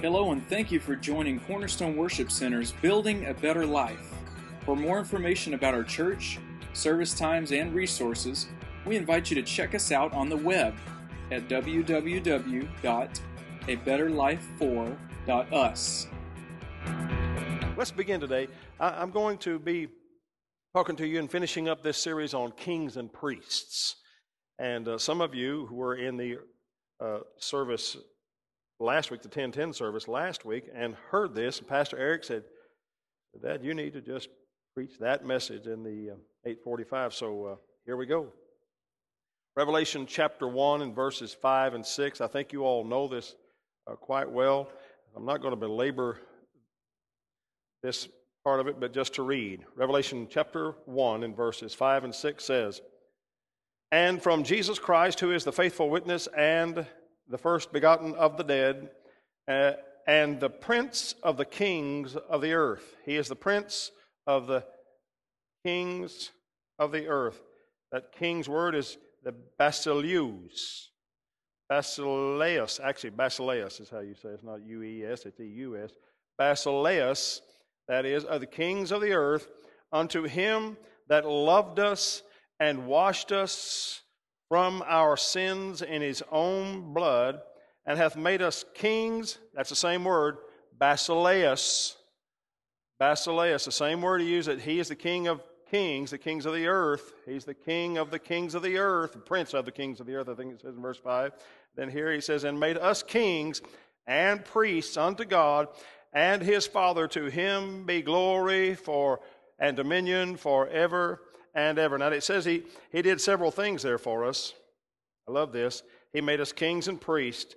Hello, and thank you for joining Cornerstone Worship Center's Building a Better Life. For more information about our church, service times, and resources, we invite you to check us out on the web at www.abetterlife4.us. Let's begin today. I'm going to be talking to you and finishing up this series on kings and priests. And uh, some of you who were in the uh, service last week, the 1010 service last week, and heard this, and Pastor Eric said, Dad, you need to just preach that message in the uh, 845. So uh, here we go. Revelation chapter 1 and verses 5 and 6. I think you all know this uh, quite well. I'm not going to belabor this part of it, but just to read. Revelation chapter 1 and verses 5 and 6 says, And from Jesus Christ, who is the faithful witness and the first begotten of the dead, uh, and the prince of the kings of the earth. He is the prince of the kings of the earth. That king's word is the basileus. Basileus, actually, basileus is how you say it. It's not U E S, it's E U S. Basileus, that is, of the kings of the earth, unto him that loved us and washed us from our sins in his own blood, and hath made us kings. That's the same word, basileus. Basileus, the same word he used, that he is the king of kings, the kings of the earth. He's the king of the kings of the earth, the prince of the kings of the earth, I think it says in verse 5. Then here he says, And made us kings and priests unto God and his Father. To him be glory for and dominion forever and ever. Now it says he, he did several things there for us. I love this. He made us kings and priests.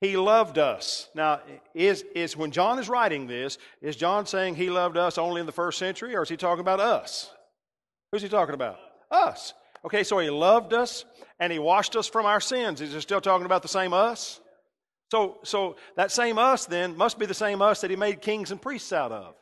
He loved us. Now, is, is when John is writing this, is John saying he loved us only in the first century, or is he talking about us? Who's he talking about? Us. Okay, so he loved us and he washed us from our sins. Is he still talking about the same us? So, so that same us then must be the same us that he made kings and priests out of.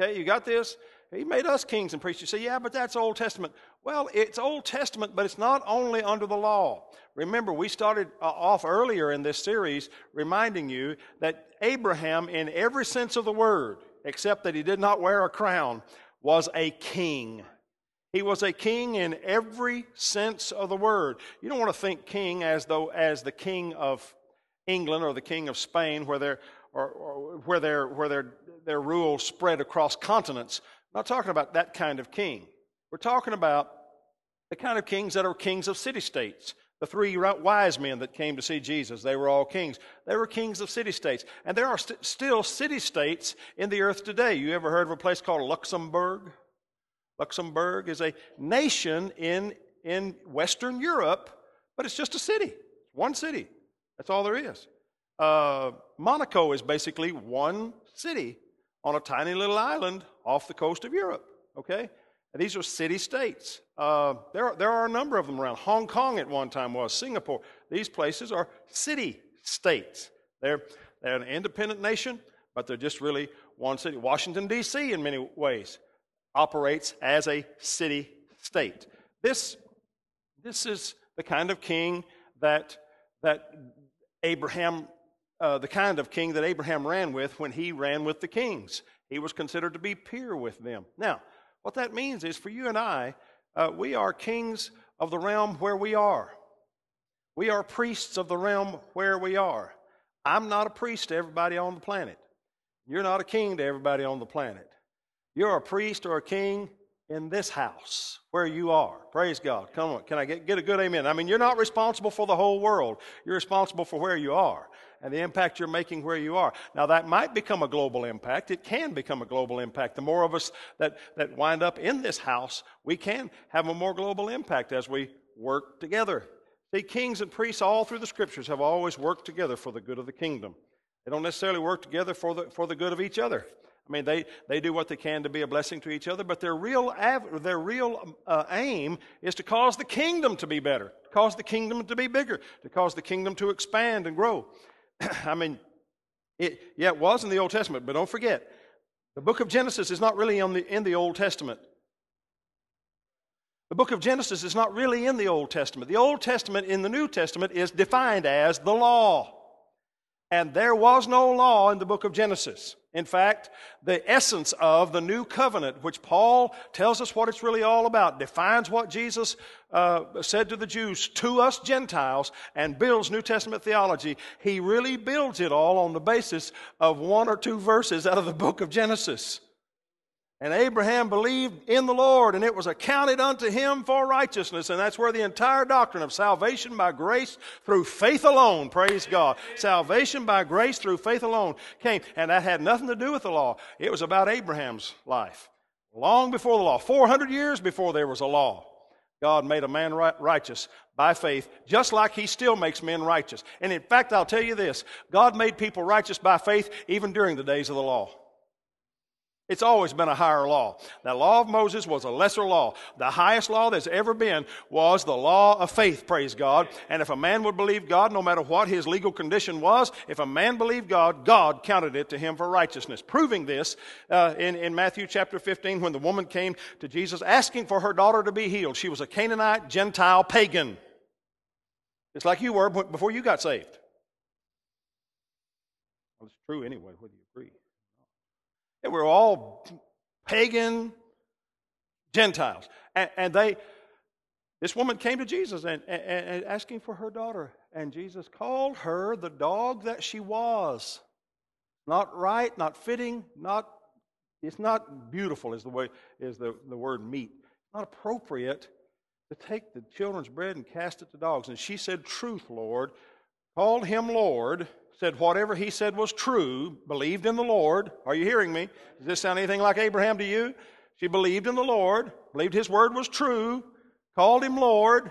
Okay, you got this? He made us kings and priests. You say, yeah, but that's Old Testament. Well, it's Old Testament, but it's not only under the law. Remember, we started uh, off earlier in this series reminding you that Abraham, in every sense of the word, except that he did not wear a crown, was a king. He was a king in every sense of the word. You don't want to think king as though as the king of England or the king of Spain, where their or, or where their where their their rule spread across continents. I'm not talking about that kind of king. We're talking about the kind of kings that are kings of city states. The three wise men that came to see Jesus, they were all kings. They were kings of city states. And there are st- still city states in the earth today. You ever heard of a place called Luxembourg? Luxembourg is a nation in, in Western Europe, but it's just a city. One city. That's all there is. Uh, Monaco is basically one city on a tiny little island off the coast of Europe. Okay? And these are city states. Uh, there, there are a number of them around. Hong Kong at one time was, Singapore. These places are city states. They're, they're an independent nation, but they're just really one city. Washington, D.C., in many ways, operates as a city state. This, this is the kind of king that, that Abraham uh, the kind of king that Abraham ran with when he ran with the kings. He was considered to be peer with them. Now, what that means is for you and I, uh, we are kings of the realm where we are. We are priests of the realm where we are. I'm not a priest to everybody on the planet. You're not a king to everybody on the planet. You're a priest or a king in this house where you are. Praise God. Come on. Can I get, get a good amen? I mean, you're not responsible for the whole world. You're responsible for where you are and the impact you're making where you are. Now, that might become a global impact. It can become a global impact. The more of us that, that wind up in this house, we can have a more global impact as we work together. See, kings and priests all through the scriptures have always worked together for the good of the kingdom. They don't necessarily work together for the, for the good of each other. I mean, they, they do what they can to be a blessing to each other, but their real, av- their real uh, aim is to cause the kingdom to be better, to cause the kingdom to be bigger, to cause the kingdom to expand and grow. I mean, it, yeah, it was in the Old Testament, but don't forget, the book of Genesis is not really the, in the Old Testament. The book of Genesis is not really in the Old Testament. The Old Testament in the New Testament is defined as the law. And there was no law in the book of Genesis. In fact, the essence of the new covenant, which Paul tells us what it's really all about, defines what Jesus uh, said to the Jews, to us Gentiles, and builds New Testament theology. He really builds it all on the basis of one or two verses out of the book of Genesis. And Abraham believed in the Lord, and it was accounted unto him for righteousness. And that's where the entire doctrine of salvation by grace through faith alone, praise God. Salvation by grace through faith alone came. And that had nothing to do with the law. It was about Abraham's life. Long before the law, 400 years before there was a law, God made a man righteous by faith, just like He still makes men righteous. And in fact, I'll tell you this God made people righteous by faith even during the days of the law. It's always been a higher law. The law of Moses was a lesser law. The highest law that's ever been was the law of faith, praise God. And if a man would believe God, no matter what his legal condition was, if a man believed God, God counted it to him for righteousness. Proving this uh, in, in Matthew chapter 15 when the woman came to Jesus asking for her daughter to be healed. She was a Canaanite, Gentile, pagan. It's like you were before you got saved. Well, it's true anyway, whether you. They were all pagan Gentiles. And, and they, this woman came to Jesus and, and, and, asking for her daughter. And Jesus called her the dog that she was. Not right, not fitting, not, it's not beautiful is the way, is the, the word meat. Not appropriate to take the children's bread and cast it to dogs. And she said, Truth, Lord. Called him Lord said whatever he said was true, believed in the Lord. Are you hearing me? Does this sound anything like Abraham to you? She believed in the Lord, believed his word was true, called him Lord,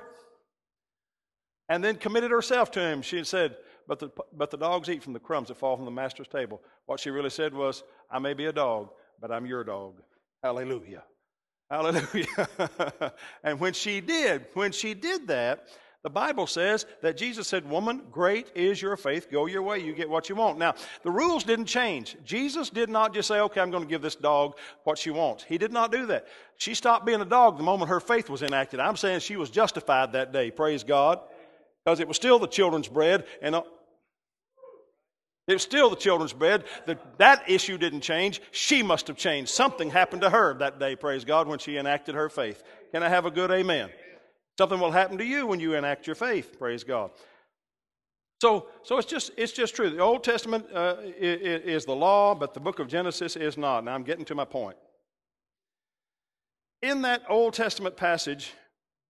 and then committed herself to him. She said, but the, but the dogs eat from the crumbs that fall from the master's table. What she really said was, I may be a dog, but I'm your dog. Hallelujah. Hallelujah. and when she did, when she did that, the Bible says that Jesus said, Woman, great is your faith. Go your way. You get what you want. Now, the rules didn't change. Jesus did not just say, Okay, I'm going to give this dog what she wants. He did not do that. She stopped being a dog the moment her faith was enacted. I'm saying she was justified that day. Praise God. Because it was still the children's bread. And uh, it was still the children's bread. The, that issue didn't change. She must have changed. Something happened to her that day, praise God, when she enacted her faith. Can I have a good amen? Something will happen to you when you enact your faith, praise God. So, so it's just it's just true. The Old Testament uh, is, is the law, but the book of Genesis is not. Now I'm getting to my point. In that Old Testament passage,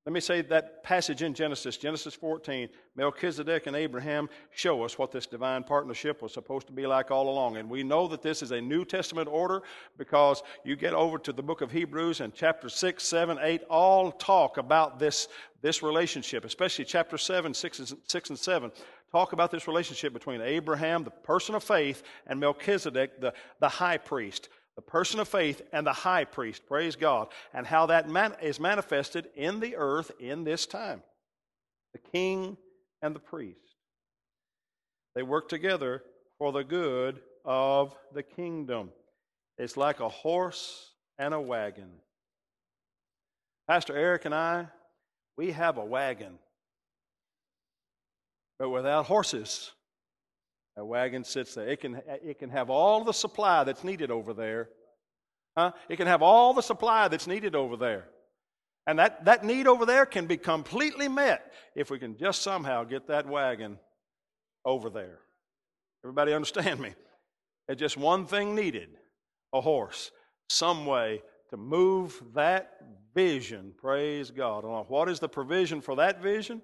let me say that passage in Genesis, Genesis 14, Melchizedek and Abraham show us what this divine partnership was supposed to be like all along. And we know that this is a New Testament order because you get over to the book of Hebrews and chapter 6, 7, 8 all talk about this, this relationship, especially chapter 7, 6, and 6 and 7 talk about this relationship between Abraham, the person of faith, and Melchizedek, the, the high priest the person of faith and the high priest, praise God, and how that man- is manifested in the earth in this time. The king and the priest. They work together for the good of the kingdom. It's like a horse and a wagon. Pastor Eric and I, we have a wagon, but without horses, a wagon sits there. It can, it can have all the supply that's needed over there. Huh? It can have all the supply that's needed over there. And that, that need over there can be completely met if we can just somehow get that wagon over there. Everybody understand me? It's just one thing needed a horse, some way to move that vision. Praise God. What is the provision for that vision?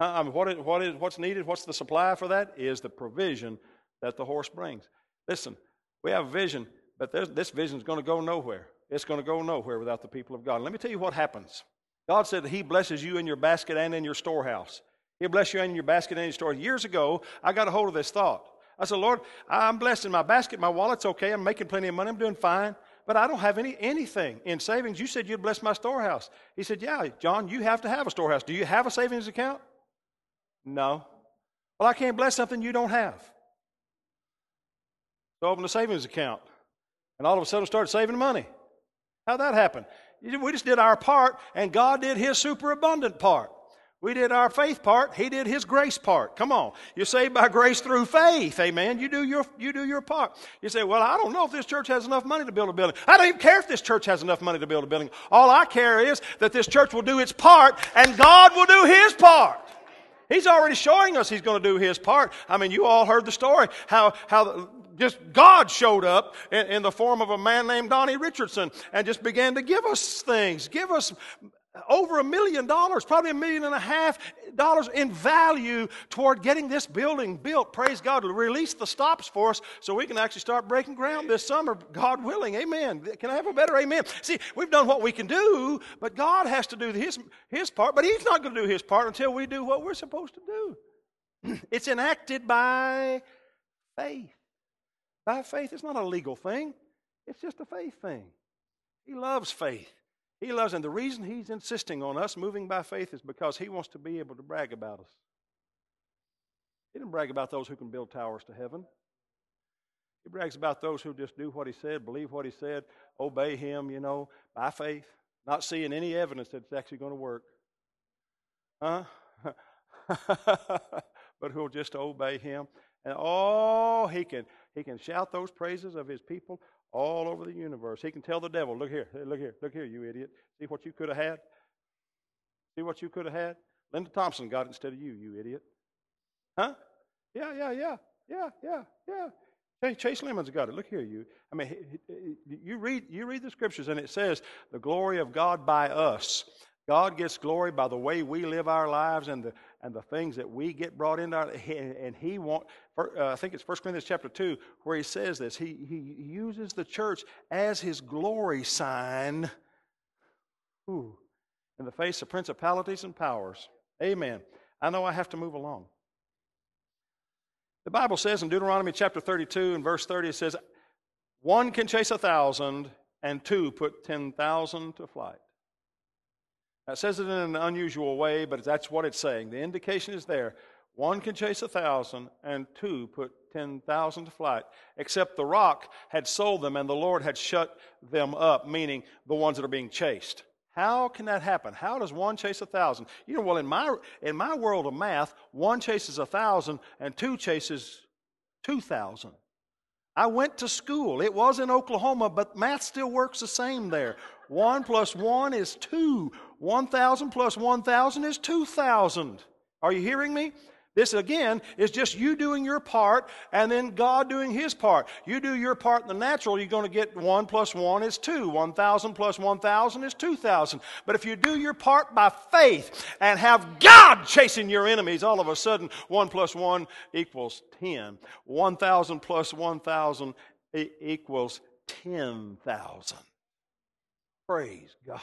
I what is, what is, what's needed, what's the supply for that? Is the provision that the horse brings. Listen, we have a vision, but this vision is going to go nowhere. It's going to go nowhere without the people of God. Let me tell you what happens. God said that He blesses you in your basket and in your storehouse. He'll bless you in your basket and in your store. Years ago, I got a hold of this thought. I said, Lord, I'm blessed in my basket. My wallet's okay. I'm making plenty of money. I'm doing fine. But I don't have any anything in savings. You said you'd bless my storehouse. He said, Yeah, John, you have to have a storehouse. Do you have a savings account? No. Well, I can't bless something you don't have. So open a savings account. And all of a sudden started saving money. How'd that happen? We just did our part, and God did His superabundant part. We did our faith part. He did his grace part. Come on. You're saved by grace through faith. Amen. You do your, you do your part. You say, well, I don't know if this church has enough money to build a building. I don't even care if this church has enough money to build a building. All I care is that this church will do its part and God will do his part. He's already showing us he's going to do his part. I mean, you all heard the story how, how just God showed up in, in, the form of a man named Donnie Richardson and just began to give us things, give us over a million dollars, probably a million and a half dollars in value toward getting this building built. Praise God. Release the stops for us so we can actually start breaking ground this summer, God willing. Amen. Can I have a better amen? See, we've done what we can do, but God has to do his, his part, but He's not going to do His part until we do what we're supposed to do. It's enacted by faith. By faith, it's not a legal thing, it's just a faith thing. He loves faith. He loves, and the reason he's insisting on us moving by faith is because he wants to be able to brag about us. He didn't brag about those who can build towers to heaven. He brags about those who just do what he said, believe what he said, obey him, you know, by faith, not seeing any evidence that it's actually going to work. Huh? but who'll just obey him. And oh, he can he can shout those praises of his people all over the universe. He can tell the devil, look here, look here, look here, you idiot. See what you could have had? See what you could have had? Linda Thompson got it instead of you, you idiot. Huh? Yeah, yeah, yeah, yeah, yeah, yeah. Hey, Chase Lemons got it. Look here, you. I mean, you read you read the scriptures, and it says the glory of God by us. God gets glory by the way we live our lives and the and the things that we get brought into our, and he want uh, i think it's 1 corinthians chapter 2 where he says this he, he uses the church as his glory sign Ooh, in the face of principalities and powers. Amen. I know i have to move along. The bible says in deuteronomy chapter 32 and verse 30 it says one can chase a thousand and two put 10,000 to flight it says it in an unusual way, but that's what it's saying. The indication is there. One can chase a thousand, and two put 10,000 to flight, except the rock had sold them and the Lord had shut them up, meaning the ones that are being chased. How can that happen? How does one chase a thousand? You know, well, in my, in my world of math, one chases a thousand and two chases 2,000. I went to school. It was in Oklahoma, but math still works the same there. One plus one is two. 1,000 plus 1,000 is 2,000. Are you hearing me? This again is just you doing your part and then God doing his part. You do your part in the natural, you're going to get 1 plus 1 is 2. 1,000 plus 1,000 is 2,000. But if you do your part by faith and have God chasing your enemies, all of a sudden 1 plus 1 equals 10. 1,000 plus 1,000 equals 10,000. Praise God.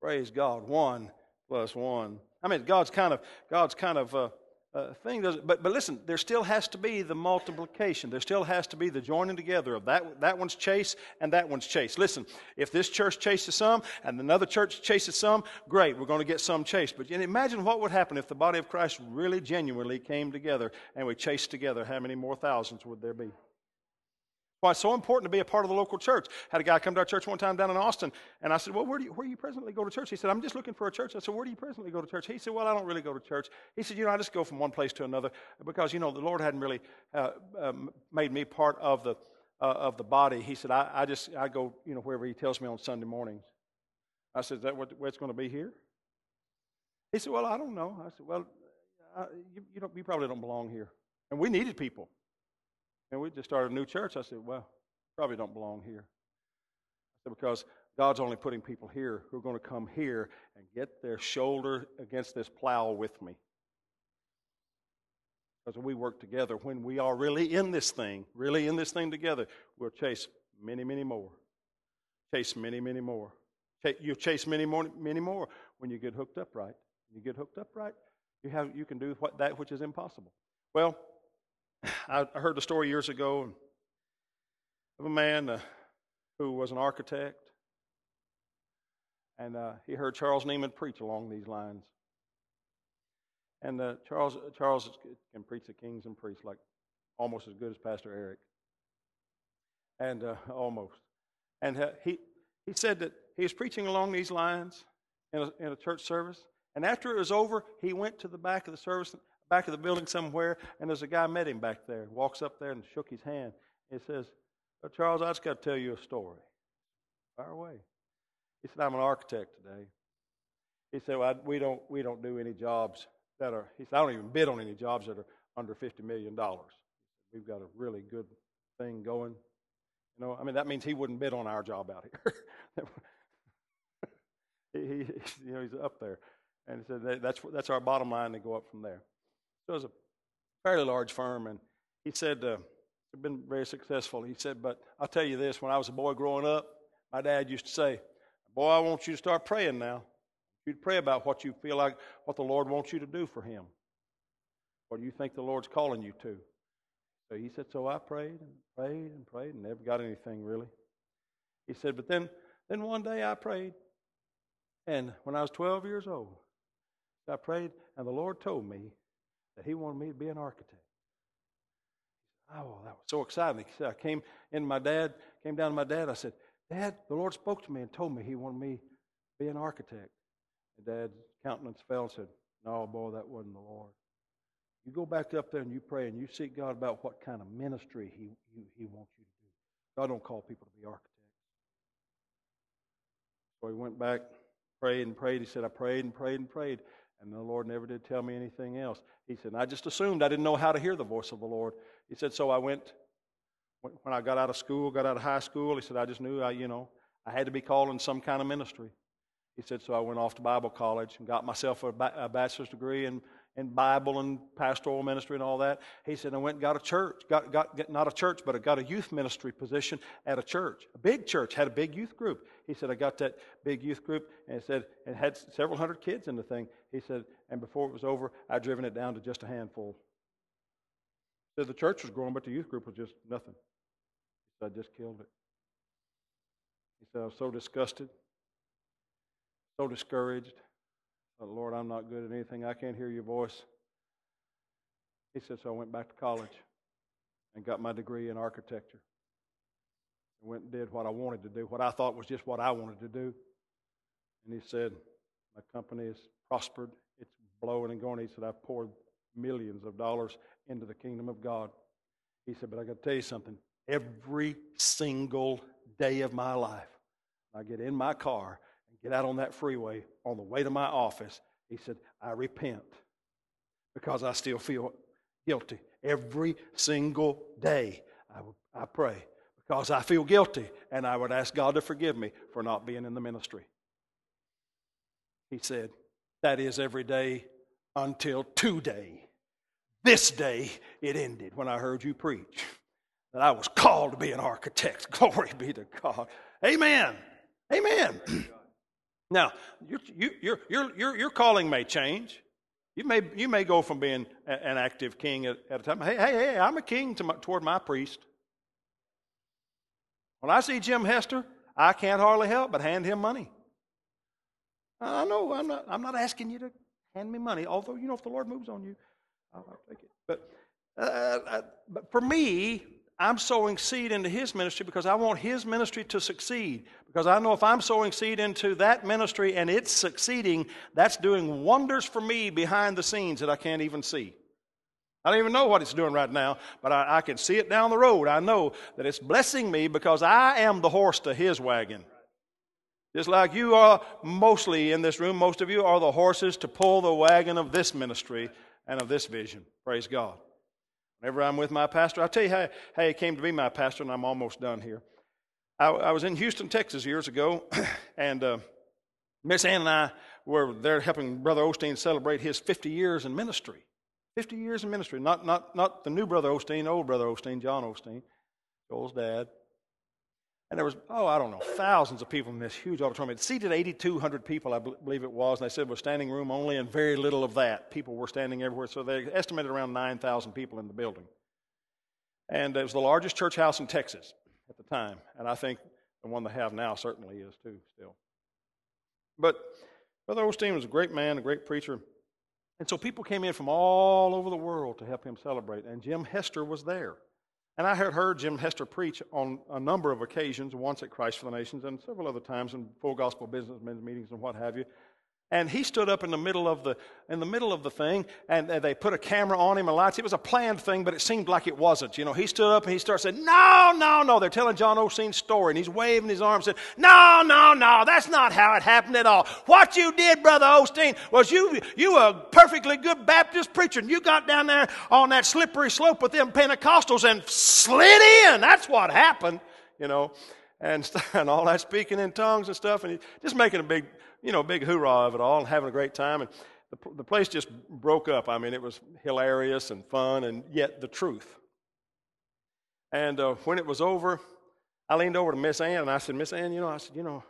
Praise God. One plus one. I mean, God's kind of God's kind of uh, uh, thing but but listen there still has to be the multiplication there still has to be the joining together of that that one's chase and that one's chase listen if this church chases some and another church chases some great we're going to get some chase but imagine what would happen if the body of christ really genuinely came together and we chased together how many more thousands would there be why it's so important to be a part of the local church. Had a guy come to our church one time down in Austin, and I said, Well, where do you, where do you presently go to church? He said, I'm just looking for a church. I said, Where do you presently go to church? He said, Well, I don't really go to church. He said, You know, I just go from one place to another because, you know, the Lord hadn't really uh, um, made me part of the, uh, of the body. He said, I, I just, I go, you know, wherever He tells me on Sunday mornings. I said, Is that what, where it's going to be here? He said, Well, I don't know. I said, Well, I, you, you, don't, you probably don't belong here. And we needed people. And we just started a new church. I said, well, probably don't belong here. I said, because God's only putting people here who are going to come here and get their shoulder against this plow with me. Because we work together, when we are really in this thing, really in this thing together, we'll chase many, many more. Chase many, many more. You'll chase many more, many more when you get hooked up right. When you get hooked up right, you, have, you can do what, that which is impossible. Well, I heard a story years ago of a man uh, who was an architect, and uh, he heard Charles Nieman preach along these lines. And uh, Charles Charles can preach the kings and priests like almost as good as Pastor Eric, and uh, almost. And uh, he he said that he was preaching along these lines in a, in a church service, And after it was over, he went to the back of the service, back of the building somewhere, and there's a guy met him back there. Walks up there and shook his hand. He says, Charles, I just got to tell you a story. Fire away. He said, I'm an architect today. He said, well, I, we, don't, we don't do any jobs that are, he said, I don't even bid on any jobs that are under $50 million. We've got a really good thing going. You know, I mean, that means he wouldn't bid on our job out here. he, he, you know, he's up there. And he said, that's, that's our bottom line to go up from there. It was a fairly large firm, and he said, uh, it's been very successful. He said, but I'll tell you this, when I was a boy growing up, my dad used to say, boy, I want you to start praying now. You'd pray about what you feel like, what the Lord wants you to do for him. What do you think the Lord's calling you to? So he said, so I prayed and prayed and prayed and never got anything really. He said, but then, then one day I prayed, and when I was 12 years old, I prayed, and the Lord told me that He wanted me to be an architect. Oh, that was so exciting. I came in my dad, came down to my dad. I said, Dad, the Lord spoke to me and told me He wanted me to be an architect. And Dad's countenance fell and said, No, boy, that wasn't the Lord. You go back up there and you pray and you seek God about what kind of ministry He, he, he wants you to do. God don't call people to be architects. So he went back, prayed and prayed. He said, I prayed and prayed and prayed. And the Lord never did tell me anything else. He said, I just assumed I didn't know how to hear the voice of the Lord. He said, so I went, when I got out of school, got out of high school, he said, I just knew I, you know, I had to be called in some kind of ministry. He said, so I went off to Bible college and got myself a, bachelor's degree in in Bible and pastoral ministry and all that. He said, I went and got a church, got, got, not a church, but I got a youth ministry position at a church, a big church, had a big youth group. He said, I got that big youth group and said, and had several hundred kids in the thing. He said, and before it was over, I'd driven it down to just a handful. He said, the church was growing, but the youth group was just nothing. He said, I just killed it. He said, I was so disgusted, so discouraged. Uh, Lord, I'm not good at anything. I can't hear your voice. He said, so I went back to college and got my degree in architecture. I went and did what I wanted to do, what I thought was just what I wanted to do. And he said, my company has prospered. It's blowing and going. He said, I've poured millions of dollars into the kingdom of God. He said, but I got to tell you something. Every single day of my life, I get in my car get out on that freeway on the way to my office, he said, I repent because I still feel guilty. Every single day, I, I pray because I feel guilty and I would ask God to forgive me for not being in the ministry. He said, That is every day until today. This day it ended when I heard you preach that I was called to be an architect. Glory be to God. Amen. Amen. Now, your, your, your, your, calling may change. You may, you may go from being an active king at, at a time. Hey, hey, hey, I'm a king to my, toward my priest. When I see Jim Hester, I can't hardly help but hand him money. I know I'm not, I'm not asking you to hand me money, although, you know, if the Lord moves on you, I'll, take it. But, uh, uh, but for me, I'm sowing seed into his ministry because I want his ministry to succeed. Because I know if I'm sowing seed into that ministry and it's succeeding, that's doing wonders for me behind the scenes that I can't even see. I don't even know what it's doing right now, but I, I, can see it down the road. I know that it's blessing me because I am the horse to his wagon. Just like you are mostly in this room, most of you are the horses to pull the wagon of this ministry and of this vision. Praise God. Whenever I'm with my pastor, I'll tell you how, how he came to be my pastor, and I'm almost done here. I, I was in Houston, Texas years ago, and uh, Miss Ann and I were there helping Brother Osteen celebrate his 50 years in ministry. 50 years in ministry. Not, not, not the new Brother Osteen, old Brother Osteen, John Osteen, Joel's dad. And there was, oh, I don't know, thousands of people in this huge auditorium. It seated 8,200 people, I believe it was, and they said it was standing room only, and very little of that. People were standing everywhere, so they estimated around 9,000 people in the building. And it was the largest church house in Texas at the time, and I think the one they have now certainly is too, still. But Brother Osteen was a great man, a great preacher, and so people came in from all over the world to help him celebrate, and Jim Hester was there. And I had heard Jim Hester preach on a number of occasions, once at Christ for the Nations and several other times in full gospel businessmen's meetings and what have you. And he stood up in the middle of the in the middle of the thing, and they put a camera on him and lights. It was a planned thing, but it seemed like it wasn't. You know, he stood up and he started saying, "No, no, no." They're telling John Osteen's story, and he's waving his arms, and said, "No, no, no. That's not how it happened at all. What you did, brother Osteen, was you you were a perfectly good Baptist preacher, and you got down there on that slippery slope with them Pentecostals and slid in. That's what happened." You know, and, and all that speaking in tongues and stuff, and just making a big you know, big hoorah of it all and having a great time. And the, the place just broke up. I mean, it was hilarious and fun and yet the truth. And uh, when it was over, I leaned over to Miss Ann and I said, Miss Ann, you know, I said, you know,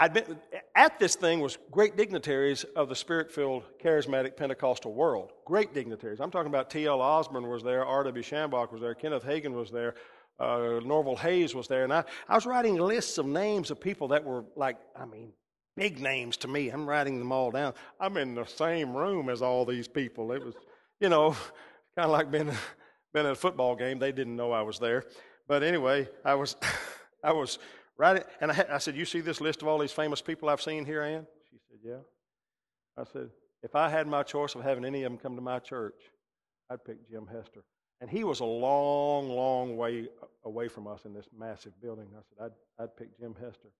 I'd been at this thing was great dignitaries of the spirit-filled charismatic Pentecostal world. Great dignitaries. I'm talking about T.L. Osborn was there, R.W. Schambach was there, Kenneth Hagin was there, uh, Norval Hayes was there, and I, I was writing lists of names of people that were like, I mean, big names to me. I'm writing them all down. I'm in the same room as all these people. It was, you know, kind of like being, being at a football game. They didn't know I was there. But anyway, I was, I was writing, and I, had, I said, You see this list of all these famous people I've seen here, Ann? She said, Yeah. I said, If I had my choice of having any of them come to my church, I'd pick Jim Hester. And he was a long, long way away from us in this massive building. I said, I'd, I'd pick Jim Hester.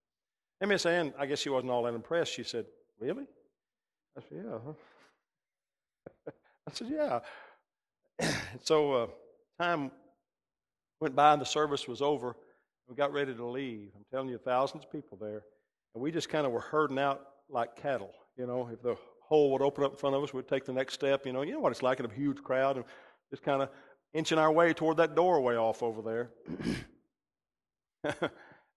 And Miss Ann, I guess she wasn't all that impressed. She said, Really? I said, Yeah. Huh? I said, Yeah. so uh, time went by and the service was over. We got ready to leave. I'm telling you, thousands of people there. And we just kind of were herding out like cattle. You know, if the hole would open up in front of us, we'd take the next step. You know, you know what it's like in a huge crowd. And just kind of inching our way toward that doorway off over there.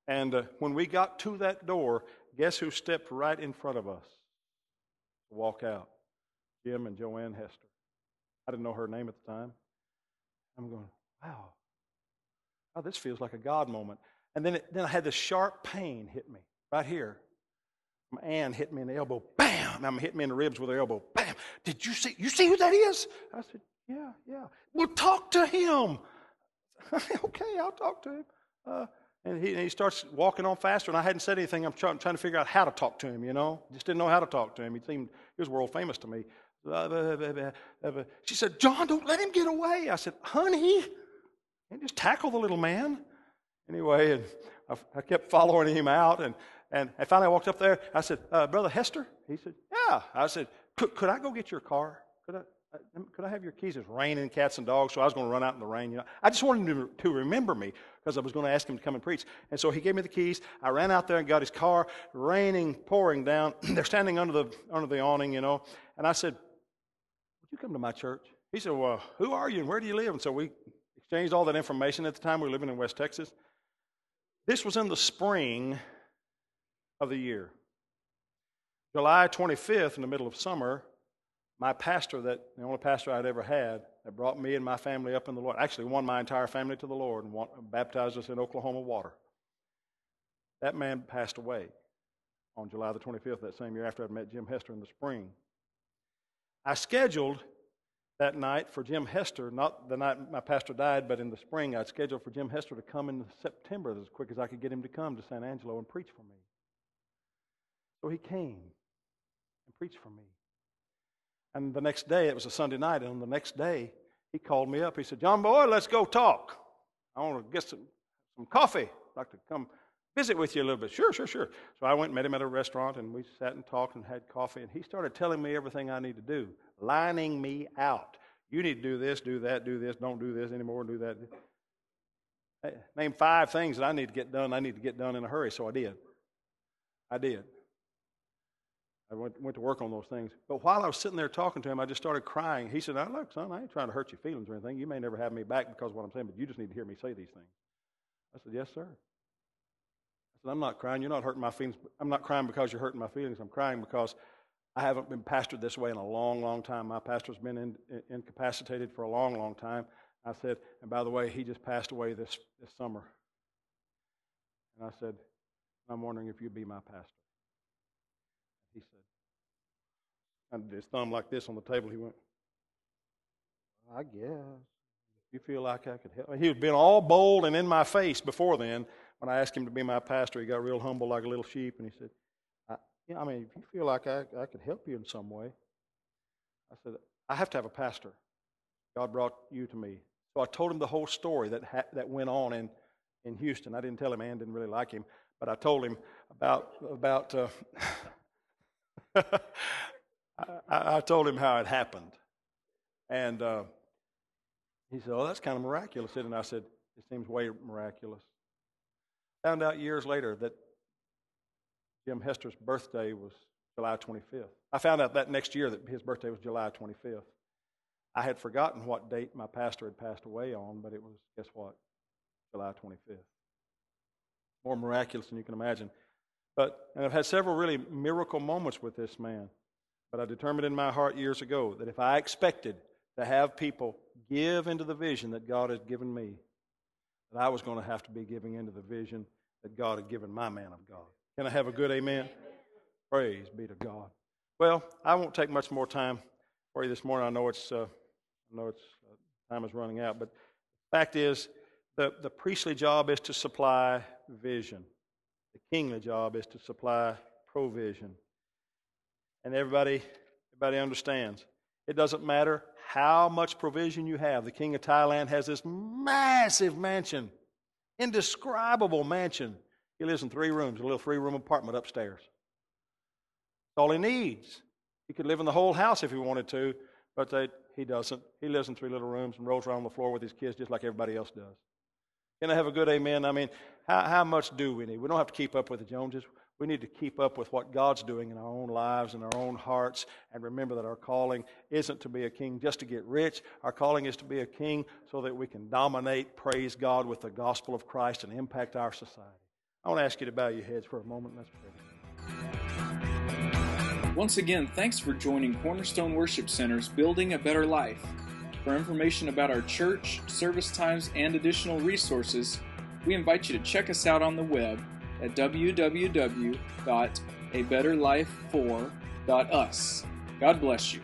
and uh, when we got to that door, guess who stepped right in front of us to walk out? Jim and Joanne Hester. I didn't know her name at the time. I'm going, wow, oh, this feels like a God moment. And then, it, then I had this sharp pain hit me right here. My Ann hit me in the elbow, bam! I'm hitting me in the ribs with her elbow, bam! Did you see? You see who that is? I said, yeah, yeah. Well, talk to him. okay, I'll talk to him. Uh, and he, and he starts walking on faster, and I hadn't said anything. I'm trying, trying to figure out how to talk to him, you know. Just didn't know how to talk to him. He seemed, he was world famous to me. She said, John, don't let him get away. I said, honey, and just tackle the little man. Anyway, and I, I kept following him out, and, and I finally walked up there. I said, uh, Brother Hester? He said, Yeah. I said, could, could I go get your car? Uh, could I? have your keys? It's raining cats and dogs, so I was going to run out in the rain. You know, I just wanted him to, to remember me because I was going to ask him to come and preach. And so he gave me the keys. I ran out there and got his car, raining, pouring down. They're standing under the under the awning, you know. And I said, "Would you come to my church?" He said, "Well, who are you and where do you live?" And so we exchanged all that information. At the time, we were living in West Texas. This was in the spring of the year. July 25th, in the middle of summer, my pastor, that the only pastor I'd ever had, that brought me and my family up in the Lord, actually won my entire family to the Lord and baptized us in Oklahoma water. That man passed away on July the 25th that same year after I'd met Jim Hester in the spring. I scheduled that night for Jim Hester, not the night my pastor died, but in the spring, I'd scheduled for Jim Hester to come in September as quick as I could get him to come to San Angelo and preach for me. So he came and preached for me. And the next day, it was a Sunday night, and on the next day, he called me up. He said, John Boy, let's go talk. I want to get some, some coffee. I'd like to come visit with you a little bit. Sure, sure, sure. So I went and met him at a restaurant, and we sat and talked and had coffee, and he started telling me everything I need to do, lining me out. You need to do this, do that, do this, don't do this anymore, do that. Name five things that I need to get done. I need to get done in a hurry, so I did. I did. I went, went to work on those things. But while I was sitting there talking to him, I just started crying. He said, now, look, son, I ain't trying to hurt your feelings or anything. You may never have me back because of what I'm saying, but you just need to hear me say these things. I said, yes, sir. I said, I'm not crying. You're not hurting my feelings. I'm not crying because you're hurting my feelings. I'm crying because I haven't been pastored this way in a long, long time. My pastor's been in, in, incapacitated for a long, long time. I said, and by the way, he just passed away this, this summer. And I said, I'm wondering if you'd be my pastor. He I his thumb like this on the table. He went, I guess. If you feel like I could help. He had been all bold and in my face before then. When I asked him to be my pastor, he got real humble like a little sheep, and he said, I, I mean, if you feel like I, I could help you in some way, I said, I have to have a pastor. God brought you to me. So I told him the whole story that, ha- that went on in, in Houston. I didn't tell him Ann didn't really like him, but I told him about, about uh, I, I, told him how it happened. And uh, he said, Oh, that's kind of miraculous. And I said, It seems way miraculous. Found out years later that Jim Hester's birthday was July 25th. I found out that next year that his birthday was July 25th. I had forgotten what date my pastor had passed away on, but it was, guess what? July 25th. More miraculous than you can imagine. But, and I've had several really miracle moments with this man. But I determined in my heart years ago that if I expected to have people give into the vision that God had given me, that I was going to have to be giving into the vision that God had given my man of God. Can I have a good amen? Praise be to God. Well, I won't take much more time for you this morning. I know it's, uh, I know it's uh, time is running out, but the fact is, the, the priestly job is to supply vision. The kingly job is to supply provision. And everybody, everybody understands. It doesn't matter how much provision you have. The king of Thailand has this massive mansion, indescribable mansion. He lives in three rooms, a little three room apartment upstairs. That's all he needs. He could live in the whole house if he wanted to, but they, he doesn't. He lives in three little rooms and rolls around on the floor with his kids just like everybody else does. Can I have a good amen? I mean, how, how much do we need? We don't have to keep up with the Joneses. We need to keep up with what God's doing in our own lives and our own hearts and remember that our calling isn't to be a king just to get rich. Our calling is to be a king so that we can dominate, praise God, with the gospel of Christ and impact our society. I want to ask you to bow your heads for a moment. Let's pray. Once again, thanks for joining Cornerstone Worship Center's Building a Better Life. For information about our church, service times, and additional resources, we invite you to check us out on the web at www.abetterlife4.us. God bless you.